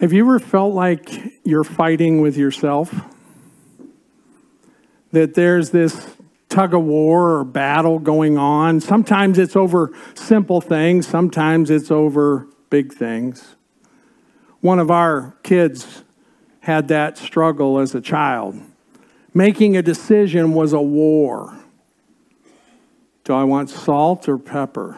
Have you ever felt like you're fighting with yourself? That there's this tug of war or battle going on. Sometimes it's over simple things, sometimes it's over big things. One of our kids had that struggle as a child. Making a decision was a war. Do I want salt or pepper?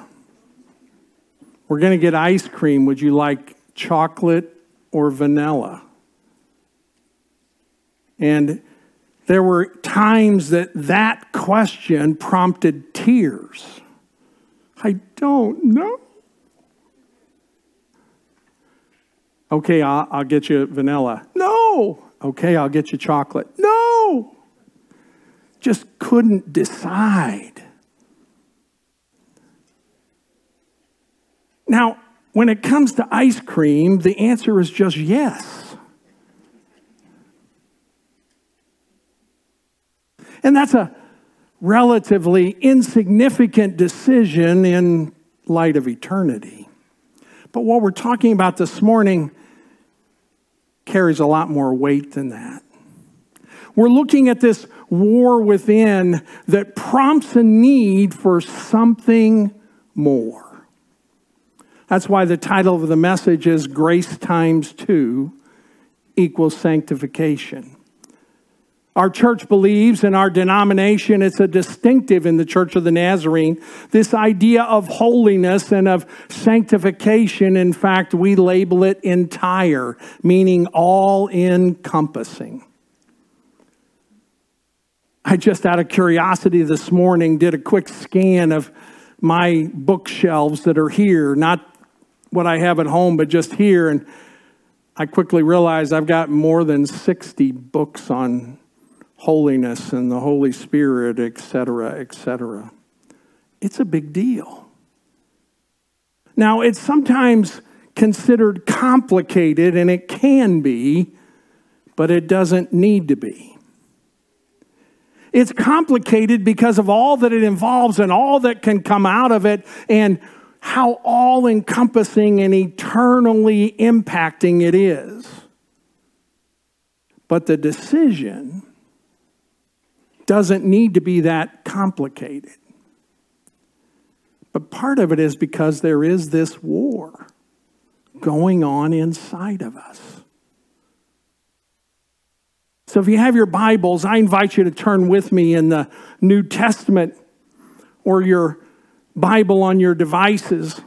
We're going to get ice cream. Would you like chocolate or vanilla? And there were times that that question prompted tears. I don't know. Okay, I'll, I'll, get you vanilla. No. Okay, I'll get you chocolate. No. Just couldn't decide. Now, when it comes to ice cream, the answer is just yes. And that's a relatively insignificant decision in light of eternity. But what we're talking about this morning carries a lot more weight than that. We're looking at this war within that prompts a need for something more. That's why the title of the message is Grace Times Two equals Sanctification. Our church believes in our denomination, it's a distinctive in the Church of the Nazarene, this idea of holiness and of sanctification. In fact, we label it entire, meaning all encompassing. I just, out of curiosity this morning, did a quick scan of my bookshelves that are here, not what I have at home, but just here. And I quickly realized I've got more than 60 books on holiness and the Holy Spirit, etc., etc. It's a big deal. Now, it's sometimes considered complicated, and it can be, but it doesn't need to be. It's complicated because of all that it involves and all that can come out of it, and how all encompassing and eternally impacting it is. But the decision doesn't need to be that complicated. But part of it is because there is this war going on inside of us. So if you have your Bibles, I invite you to turn with me in the New Testament or your Bible on your devices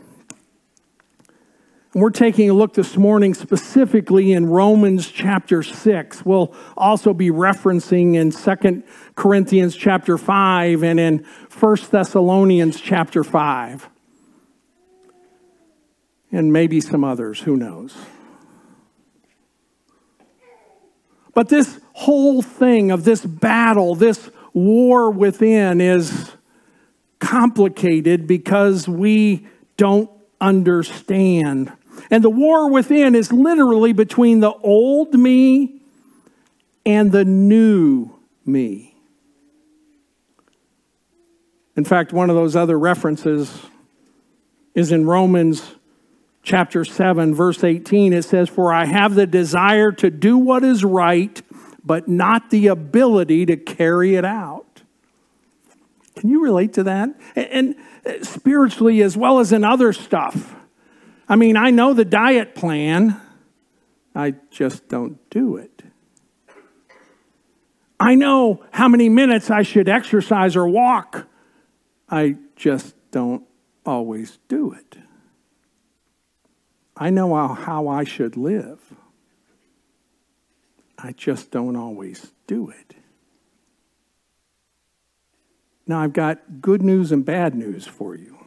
we're taking a look this morning specifically in Romans chapter 6. We'll also be referencing in 2 Corinthians chapter 5 and in 1 Thessalonians chapter 5. And maybe some others, who knows. But this whole thing of this battle, this war within, is complicated because we don't understand and the war within is literally between the old me and the new me. In fact, one of those other references is in Romans chapter 7, verse 18. It says, For I have the desire to do what is right, but not the ability to carry it out. Can you relate to that? And uh, spiritually, as well as in other stuff. I mean, I know the diet plan, I just don't do it. I know how many minutes I should exercise or walk, I just don't always do it. I know how, I should live. I just don't always do it. Now, I've got good news and bad news for you.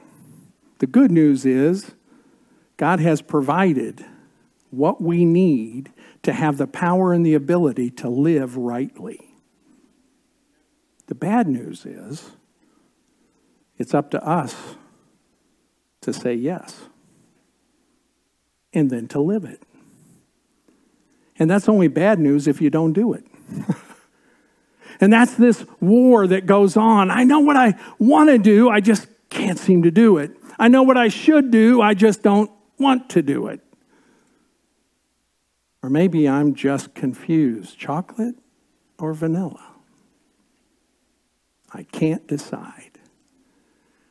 The good news is God has provided what we need to have the power and the ability to live rightly. The bad news is it's up to us to say yes and then to live it. And that's only bad news if you don't do it. and that's this war that goes on. I know what I want to do, I just can't seem to do it. I know what I should do, I just don't want to do it. Or maybe I'm just confused chocolate or vanilla? I can't decide.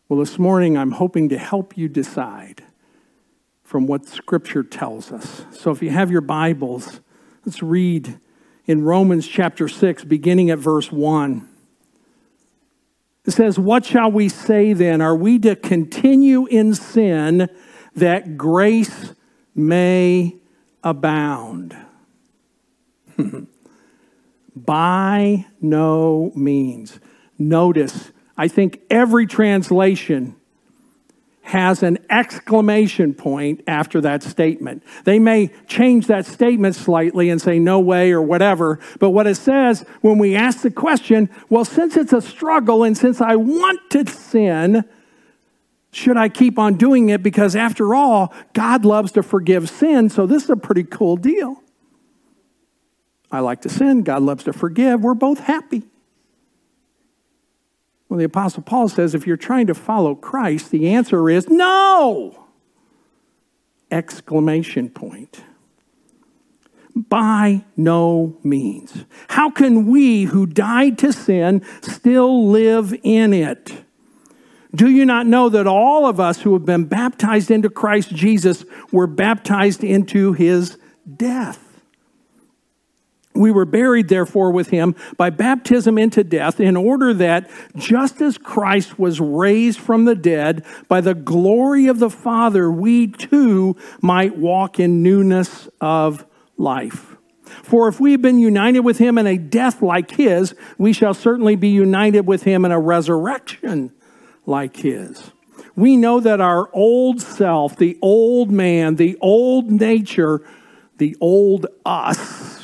Well, this morning I'm hoping to help you decide from what Scripture tells us. So if you have your Bibles, let's read in Romans chapter 6, beginning at verse 1. It says, What shall we say then? Are we to continue in sin that grace may abound? By no means. Notice, I think every translation has an exclamation point after that statement. They may change that statement slightly and say no way or whatever, but what it says when we ask the question, well, since it's a struggle and since I want to sin, should I keep on doing it? Because after all, God loves to forgive sin, so this is a pretty cool deal. I like to sin, God loves to forgive, we're both happy. Well, the Apostle Paul says if you're trying to follow Christ, the answer is no! Exclamation point. By no means. How can we who died to sin still live in it? Do you not know that all of us who have been baptized into Christ Jesus were baptized into his death? We were buried, therefore, with him by baptism into death, in order that just as Christ was raised from the dead by the glory of the Father, we too might walk in newness of life. For if we have been united with him in a death like his, we shall certainly be united with him in a resurrection like his. We know that our old self, the old man, the old nature, the old us,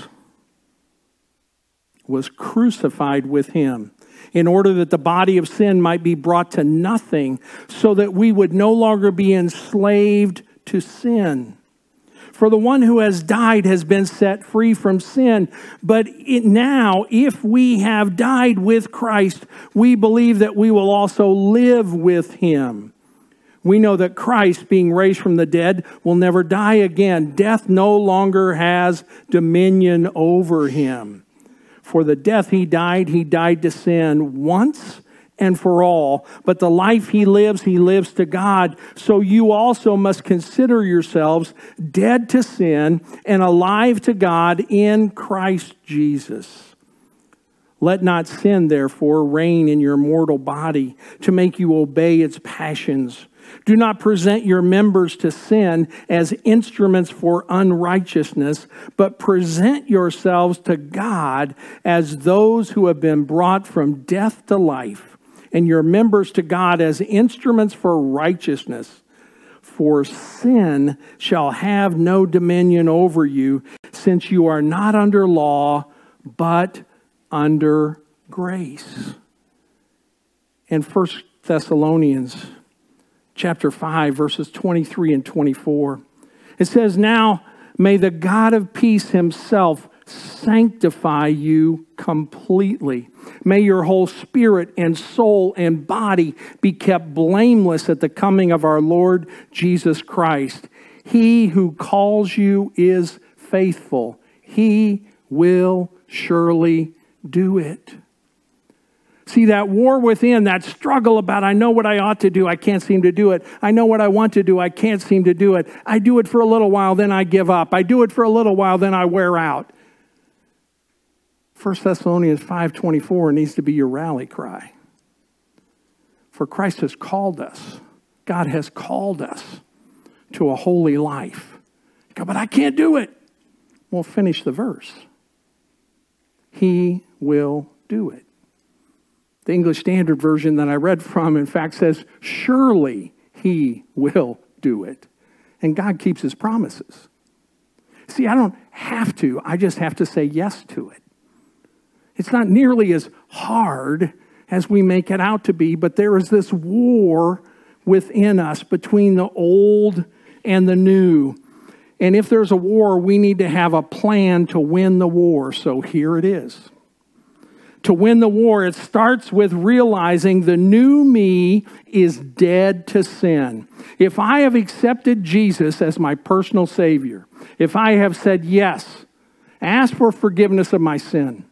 was crucified with him in order that the body of sin might be brought to nothing, so that we would no longer be enslaved to sin. For the one who has died has been set free from sin. But it, now, if we have died with Christ, we believe that we will also live with him. We know that Christ, being raised from the dead, will never die again. Death no longer has dominion over him. For the death he died, he died to sin once and for all. But the life he lives, he lives to God. So you also must consider yourselves dead to sin and alive to God in Christ Jesus. Let not sin, therefore, reign in your mortal body to make you obey its passions. Do not present your members to sin as instruments for unrighteousness, but present yourselves to God as those who have been brought from death to life, and your members to God as instruments for righteousness. For sin shall have no dominion over you, since you are not under law, but under grace. And First Thessalonians chapter 5, verses 23 and 24. It says, Now may the God of peace himself sanctify you completely. May your whole spirit and soul and body be kept blameless at the coming of our Lord Jesus Christ. He who calls you is faithful, he will surely do it. See, that war within, that struggle about, I know what I ought to do, I can't seem to do it. I know what I want to do, I can't seem to do it. I do it for a little while, then I give up. I do it for a little while, then I wear out. 1 Thessalonians 5:24 needs to be your rally cry. For Christ has called us. God has called us to a holy life. Go, but I can't do it. We'll finish the verse. He will do it. The English Standard Version that I read from, in fact, says, Surely he will do it. And God keeps his promises. See, I don't have to, I just have to say yes to it. It's not nearly as hard as we make it out to be, but there is this war within us between the old and the new. And if there's a war, we need to have a plan to win the war. So here it is to win the war, it starts with realizing the new me is dead to sin. If I have accepted Jesus as my personal Savior, if I have said yes ask for forgiveness of my sin.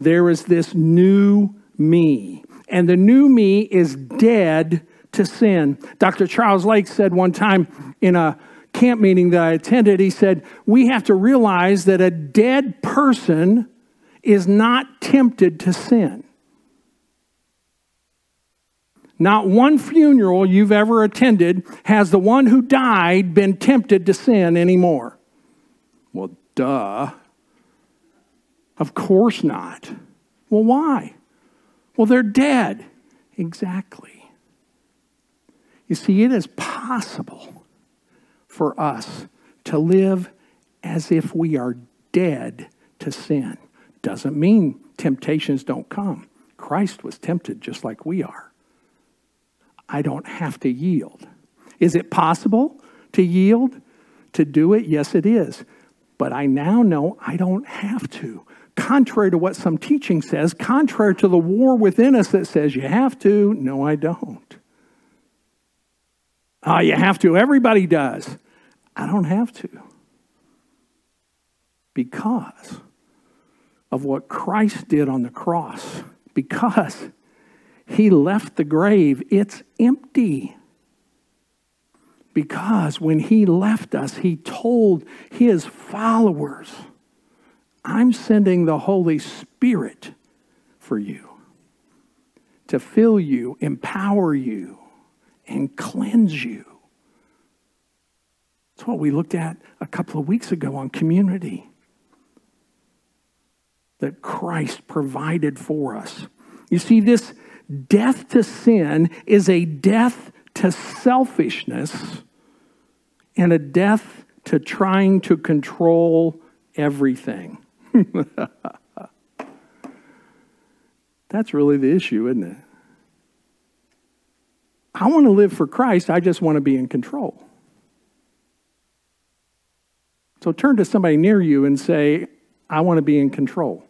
There is this new me. And the new me is dead to sin. Dr. Charles Lake said one time in a camp meeting that I attended, he said, We have to realize that a dead person is not tempted to sin. Not one funeral you've ever attended has the one who died been tempted to sin anymore. Well, duh. Of course not. Well, why? Well, they're dead. Exactly. You see, it is possible for us to live as if we are dead to sin. Doesn't mean temptations don't come. Christ was tempted just like we are. I don't have to yield. Is it possible to yield, to do it? Yes, it is. But I now know I don't have to. Contrary to what some teaching says, contrary to the war within us that says you have to, no, I don't. Ah, you have to. Everybody does. I don't have to. Because of what Christ did on the cross. Because he left the grave, it's empty. Because when he left us, he told his followers, I'm sending the Holy Spirit for you to fill you, empower you, and cleanse you. That's what we looked at a couple of weeks ago on community that Christ provided for us. You see, this death to sin is a death to selfishness and a death to trying to control everything. That's really the issue, isn't it? I want to live for Christ, I just want to be in control. So turn to somebody near you and say, I want to be in control.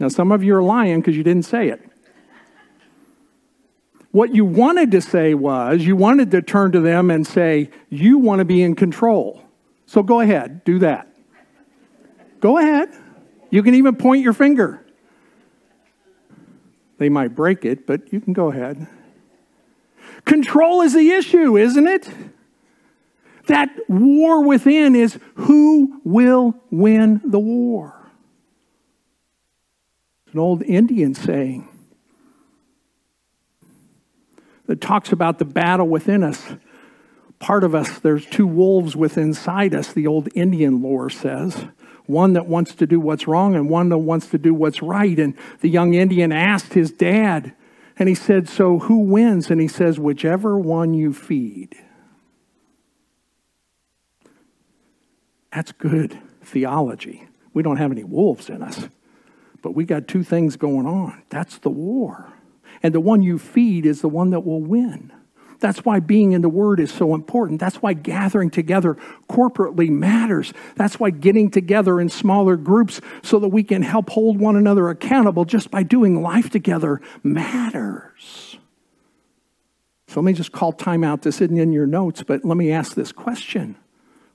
Now, some of you are lying because you didn't say it. What you wanted to say was, you wanted to turn to them and say, You want to be in control. So go ahead, do that. Go ahead. You can even point your finger. They might break it, but you can go ahead. Control is the issue, isn't it? That war within is who will win the war. It's an old Indian saying that talks about the battle within us. Part of us, there's two wolves within inside us, the old Indian lore says. One that wants to do what's wrong and one that wants to do what's right. And the young Indian asked his dad, and he said, So who wins? And he says, Whichever one you feed. That's good theology. We don't have any wolves in us. But we got two things going on. That's the war. And the one you feed is the one that will win. That's why being in the Word is so important. That's why gathering together corporately matters. That's why getting together in smaller groups so that we can help hold one another accountable just by doing life together matters. So let me just call time out. This isn't in your notes, but let me ask this question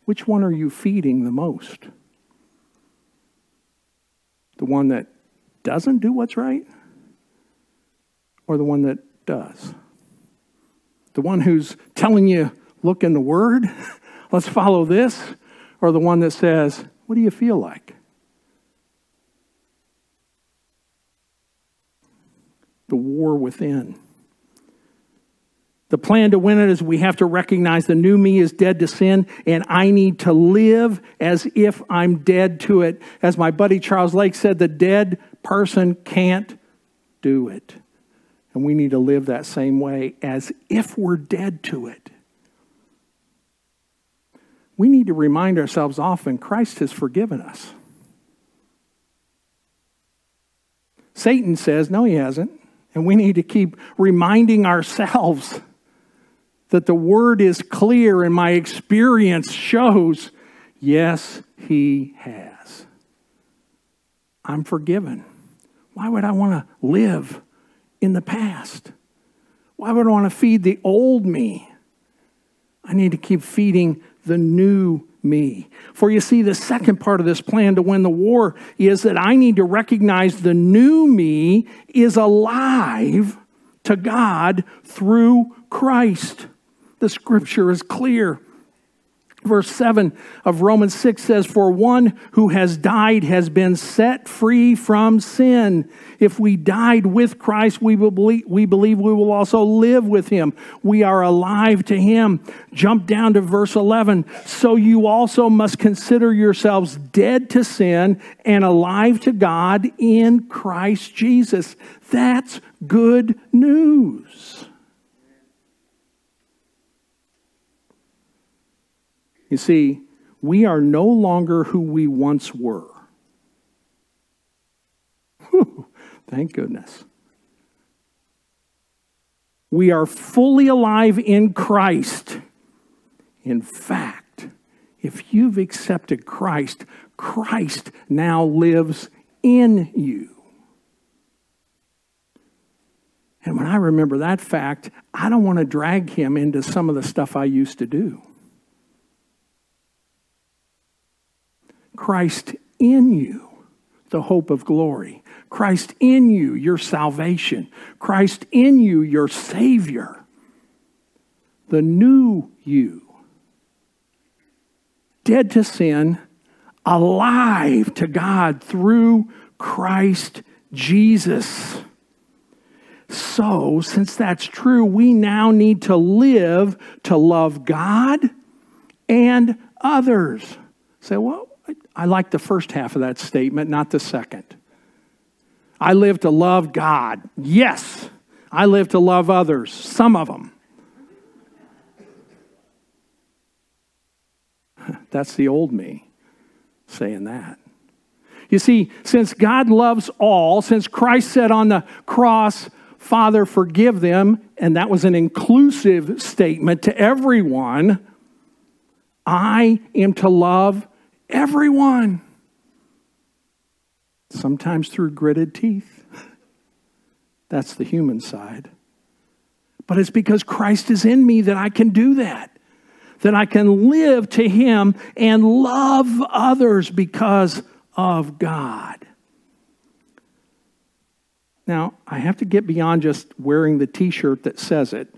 Which one are you feeding the most? The one that doesn't do what's right or the one that does? The one who's telling you, look in the Word, let's follow this, or the one that says, what do you feel like? The war within. The plan to win it is we have to recognize the new me is dead to sin, and I need to live as if I'm dead to it. As my buddy Charles Lake said, the dead person can't do it. And we need to live that same way as if we're dead to it. We need to remind ourselves often Christ has forgiven us. Satan says, no, he hasn't. And we need to keep reminding ourselves that the word is clear and my experience shows, yes, he has. I'm forgiven. Why would I want to live in the past? Why would I want to feed the old me? I need to keep feeding the new me. For you see, the second part of this plan to win the war is that I need to recognize the new me is alive to God through Christ. The scripture is clear. Verse 7 of Romans 6 says, For one who has died has been set free from sin. If we died with Christ, we, believe, we believe we will also live with him. We are alive to him. Jump down to verse 11. So you also must consider yourselves dead to sin and alive to God in Christ Jesus. That's good news. You see, we are no longer who we once were. Whew, thank goodness. We are fully alive in Christ. In fact, if you've accepted Christ, Christ now lives in you. And when I remember that fact, I don't want to drag him into some of the stuff I used to do. Christ in you, the hope of glory. Christ in you, your salvation. Christ in you, your Savior. The new you. Dead to sin, alive to God through Christ Jesus. So, since that's true, we now need to live to love God and others. Say, well, I like the first half of that statement, not the second. I live to love God. Yes, I live to love others, some of them. That's the old me saying that. You see, since God loves all, since Christ said on the cross, Father, forgive them, and that was an inclusive statement to everyone, I am to love Everyone. Sometimes through gritted teeth. That's the human side. But it's because Christ is in me that I can do that. That I can live to Him and love others because of God. Now, I have to get beyond just wearing the t shirt that says it.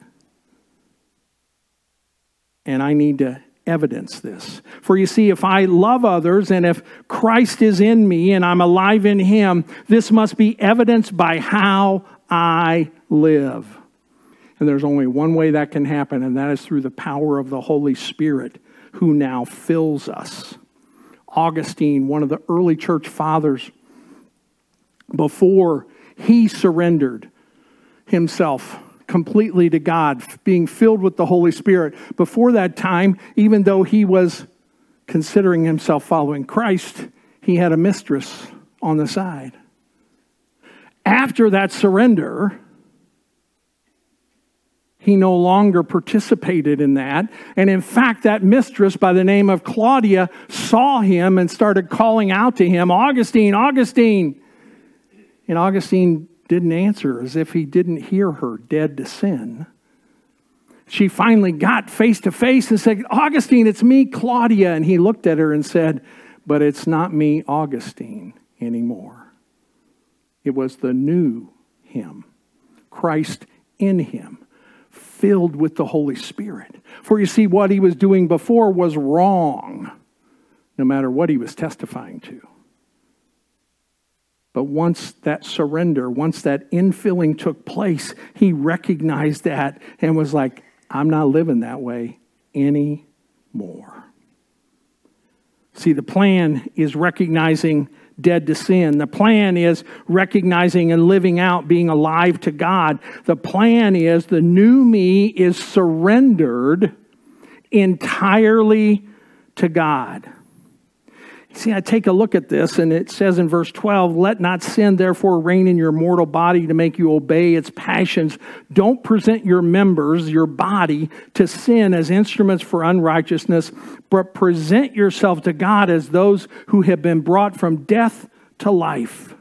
And I need to evidence this. For you see, if I love others and if Christ is in me and I'm alive in him, this must be evidenced by how I live. And there's only one way that can happen, and that is through the power of the Holy Spirit who now fills us. Augustine, one of the early church fathers, before he surrendered himself completely to God, being filled with the Holy Spirit. Before that time, even though he was considering himself following Christ, he had a mistress on the side. After that surrender, he no longer participated in that. And in fact, that mistress by the name of Claudia saw him and started calling out to him, Augustine, Augustine. And Augustine didn't answer as if he didn't hear her dead to sin. She finally got face to face and said, Augustine, it's me, Claudia. And he looked at her and said, But it's not me, Augustine, anymore. It was the new him, Christ in him, filled with the Holy Spirit. For you see, what he was doing before was wrong, no matter what he was testifying to. But once that surrender, once that infilling took place, he recognized that and was like, I'm not living that way anymore. See, the plan is recognizing dead to sin. The plan is recognizing and living out being alive to God. The plan is the new me is surrendered entirely to God. See, I take a look at this, and it says in verse 12, Let not sin therefore reign in your mortal body to make you obey its passions. Don't present your members, your body, to sin as instruments for unrighteousness, but present yourself to God as those who have been brought from death to life.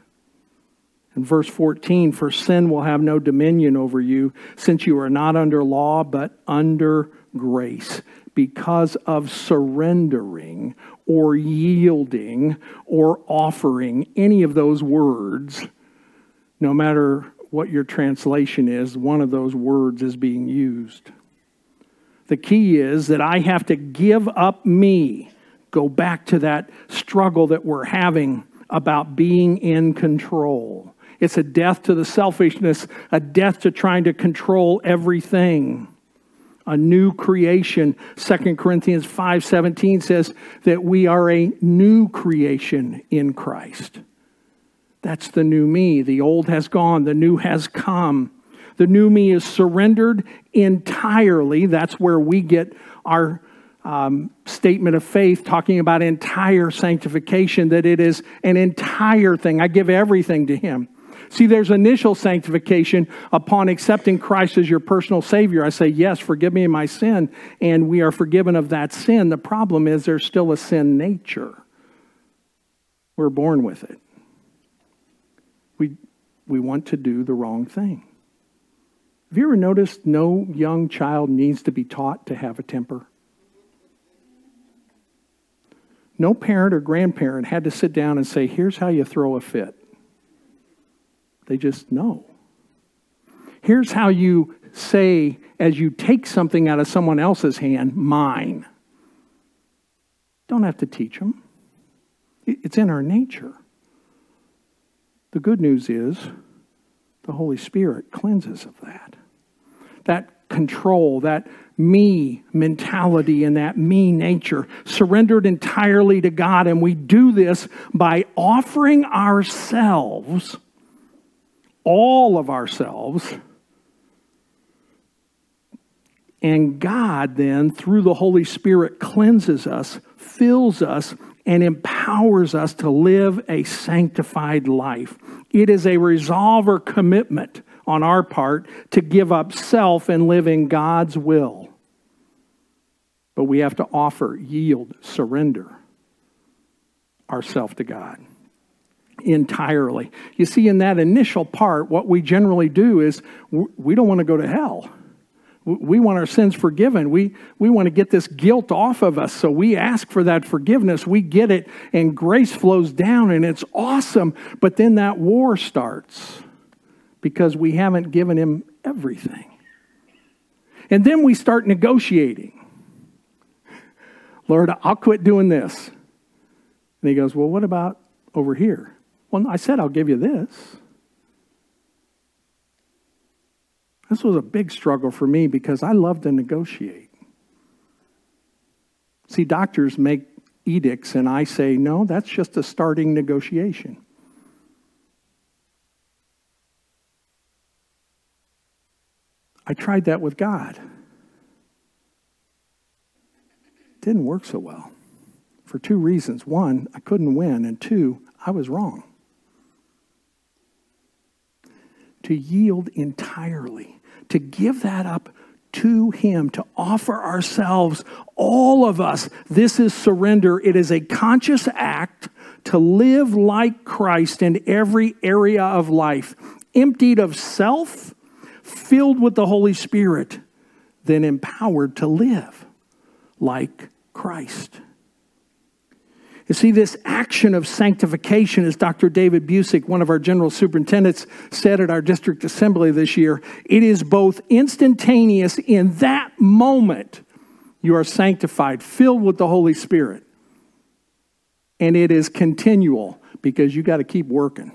In verse 14, for sin will have no dominion over you, since you are not under law, but under grace. because of surrendering or yielding or offering any of those words, no matter what your translation is, one of those words is being used. The key is that I have to give up me, go back to that struggle that we're having about being in control. It's a death to the selfishness, a death to trying to control everything. A new creation. 2 Corinthians 5:17 says that we are a new creation in Christ. That's the new me. The old has gone, the new has come. The new me is surrendered entirely. That's where we get our um, statement of faith talking about entire sanctification, that it is an entire thing. I give everything to Him. See, there's initial sanctification upon accepting Christ as your personal Savior. I say, Yes, forgive me my sin, and we are forgiven of that sin. The problem is there's still a sin nature. We're born with it. We, we want to do the wrong thing. Have you ever noticed no young child needs to be taught to have a temper? No parent or grandparent had to sit down and say, Here's how you throw a fit. They just know. Here's how you say, as you take something out of someone else's hand, mine. Don't have to teach them, it's in our nature. The good news is the Holy Spirit cleanses of that. That control, that me mentality, and that me nature, surrendered entirely to God. And we do this by offering ourselves, all of ourselves. And God then, through the Holy Spirit, cleanses us, fills us, and empowers us to live a sanctified life. It is a resolve or commitment on our part to give up self and live in God's will. But we have to offer, yield, surrender ourself to God entirely. You see, in that initial part, what we generally do is we don't want to go to hell. We want our sins forgiven. We, we want to get this guilt off of us. So we ask for that forgiveness. We get it, and grace flows down, and it's awesome. But then that war starts because we haven't given him everything. And then we start negotiating. Lord, I'll quit doing this. And he goes, Well, what about over here? Well, I said I'll give you this. This was a big struggle for me because I love to negotiate. See, doctors make edicts, and I say, no, that's just a starting negotiation. I tried that with God. It didn't work so well for two reasons. One, I couldn't win, and two, I was wrong. To yield entirely to give that up to Him, to offer ourselves, all of us. This is surrender. It is a conscious act to live like Christ in every area of life, emptied of self, filled with the Holy Spirit, then empowered to live like Christ. You see, this action of sanctification, as Dr. David Busic, one of our general superintendents, said at our district assembly this year, it is both instantaneous in that moment you are sanctified, filled with the Holy Spirit, and it is continual because you got to keep working.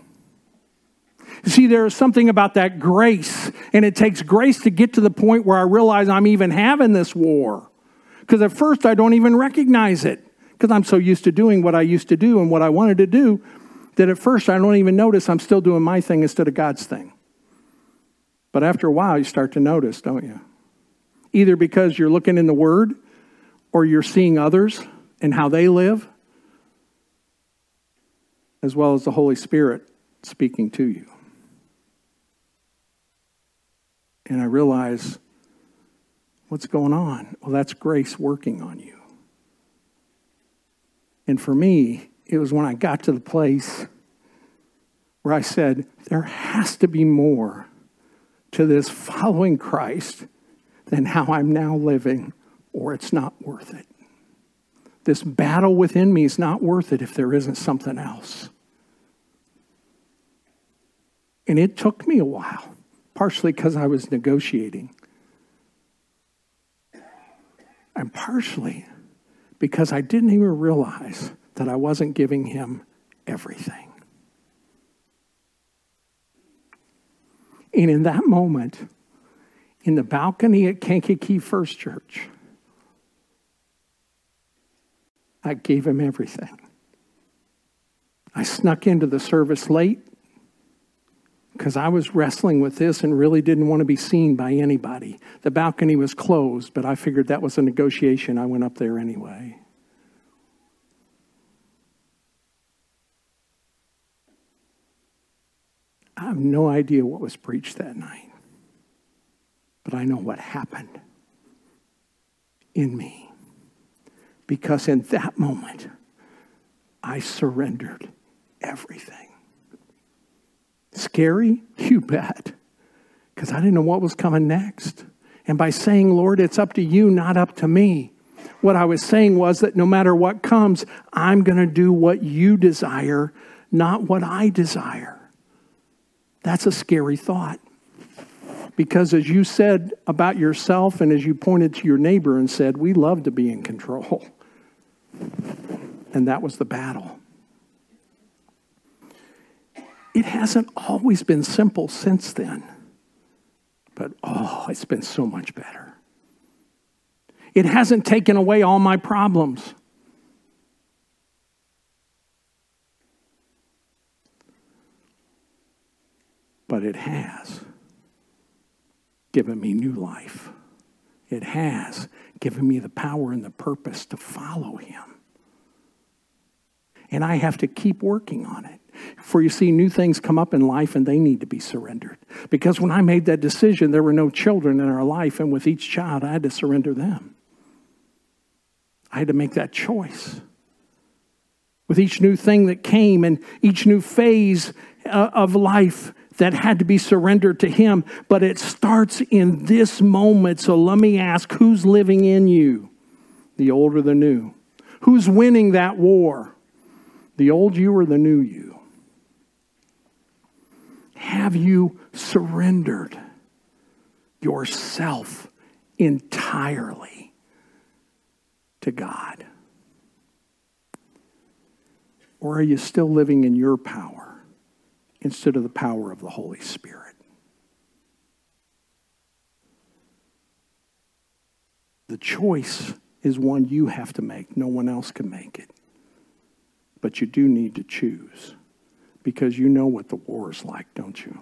You see, there is something about that grace, and it takes grace to get to the point where I realize I'm even having this war. Because at first I don't even recognize it because I'm so used to doing what I used to do and what I wanted to do that at first I don't even notice I'm still doing my thing instead of God's thing. But after a while, you start to notice, don't you? Either because you're looking in the Word or you're seeing others and how they live, as well as the Holy Spirit speaking to you. And I realize what's going on? Well, that's grace working on you. And for me, it was when I got to the place where I said, there has to be more to this following Christ than how I'm now living or it's not worth it. This battle within me is not worth it if there isn't something else. And it took me a while, partially because I was negotiating, and partially because I didn't even realize that I wasn't giving him everything. And in that moment, in the balcony at Kankakee First Church, I gave him everything. I snuck into the service late because I was wrestling with this and really didn't want to be seen by anybody. The balcony was closed, but I figured that was a negotiation. I went up there anyway. I have no idea what was preached that night, but I know what happened in me. Because in that moment, I surrendered everything. Scary? You bet. Because I didn't know what was coming next. And by saying, Lord, it's up to you, not up to me, what I was saying was that no matter what comes, I'm going to do what you desire, not what I desire. That's a scary thought. Because as you said about yourself and as you pointed to your neighbor and said, we love to be in control. And that was the battle. It hasn't always been simple since then, but oh, it's been so much better. It hasn't taken away all my problems. But it has given me new life. It has given me the power and the purpose to follow Him. And I have to keep working on it. For you see, new things come up in life and they need to be surrendered. Because when I made that decision, there were no children in our life, and with each child, I had to surrender them. I had to make that choice. With each new thing that came and each new phase uh, of life that had to be surrendered to Him, but it starts in this moment. So let me ask who's living in you? The old or the new? Who's winning that war? The old you or the new you? Have you surrendered yourself entirely to God? Or are you still living in your power instead of the power of the Holy Spirit? The choice is one you have to make. No one else can make it. But you do need to choose because you know what the war is like, don't you?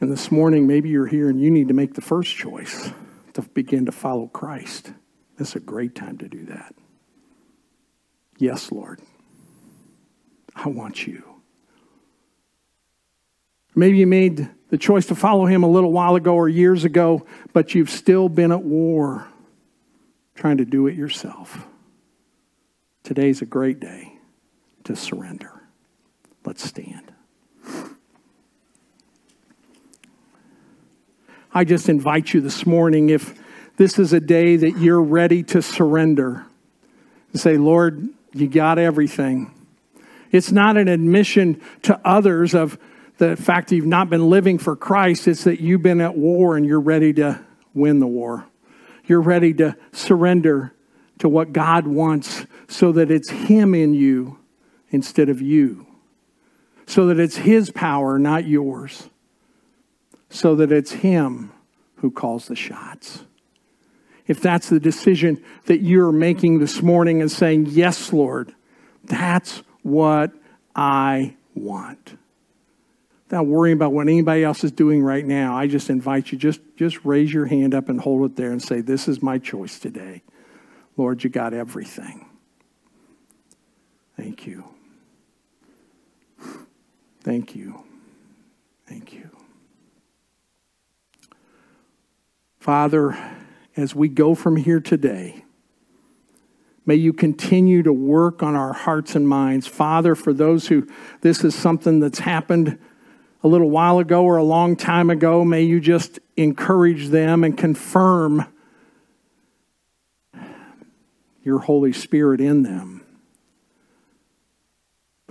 And this morning, maybe you're here and you need to make the first choice to begin to follow Christ. This is a great time to do that. Yes, Lord, I want you. Maybe you made the choice to follow him a little while ago or years ago, but you've still been at war trying to do it yourself. Today's a great day to surrender. Let's stand. I just invite you this morning, if this is a day that you're ready to surrender, say, Lord, you got everything. It's not an admission to others of the fact that you've not been living for Christ, it's that you've been at war and you're ready to win the war. You're ready to surrender to what God wants so that it's Him in you instead of you. So that it's His power, not yours. So that it's Him who calls the shots. If that's the decision that you're making this morning and saying, Yes, Lord, that's what I want. Not worrying about what anybody else is doing right now. I just invite you, just, just raise your hand up and hold it there and say, This is my choice today. Lord, you got everything. Thank you. Thank you. Thank you. Father, as we go from here today, may you continue to work on our hearts and minds. Father, for those who this is something that's happened a little while ago or a long time ago, may you just encourage them and confirm your Holy Spirit in them.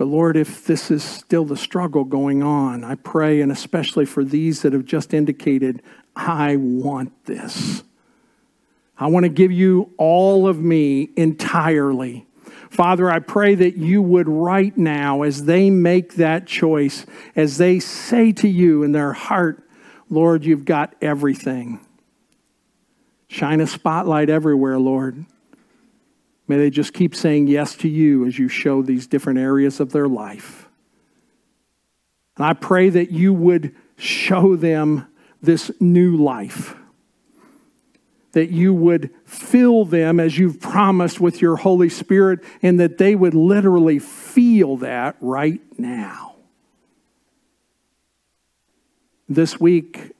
But Lord, if this is still the struggle going on, I pray, and especially for these that have just indicated, I want this. I want to give you all of me entirely. Father, I pray that you would right now, as they make that choice, as they say to you in their heart, Lord, you've got everything. Shine a spotlight everywhere, Lord. May they just keep saying yes to you as you show these different areas of their life. And I pray that you would show them this new life, that you would fill them as you've promised with your Holy Spirit, and that they would literally feel that right now. This week,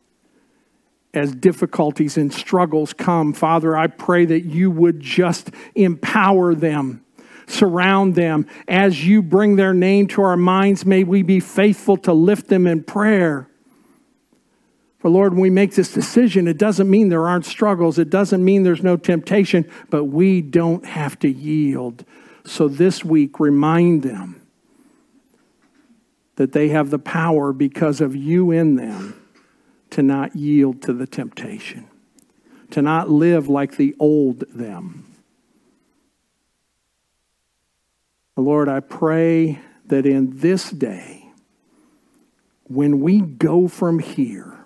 as difficulties and struggles come, Father, I pray that you would just empower them, surround them. As you bring their name to our minds, may we be faithful to lift them in prayer. For Lord, when we make this decision, it doesn't mean there aren't struggles, it doesn't mean there's no temptation, but we don't have to yield. So this week, remind them that they have the power because of you in them to not yield to the temptation, to not live like the old them. Lord, I pray that in this day, when we go from here,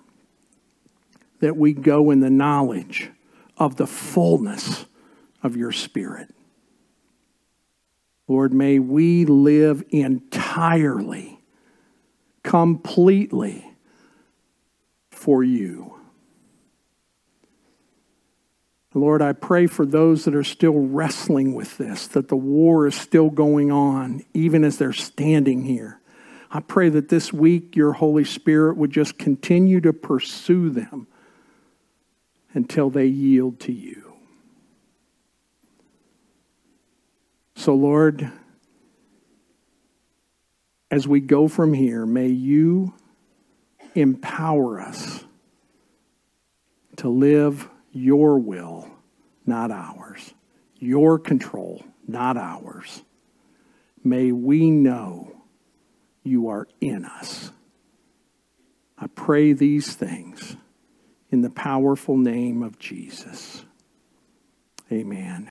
that we go in the knowledge of the fullness of your Spirit. Lord, may we live entirely, completely for you. Lord, I pray for those that are still wrestling with this, that the war is still going on, even as they're standing here. I pray that this week your Holy Spirit would just continue to pursue them until they yield to you. So, Lord, as we go from here, may you empower us to live your will, not ours, your control, not ours. May we know you are in us. I pray these things in the powerful name of Jesus. Amen.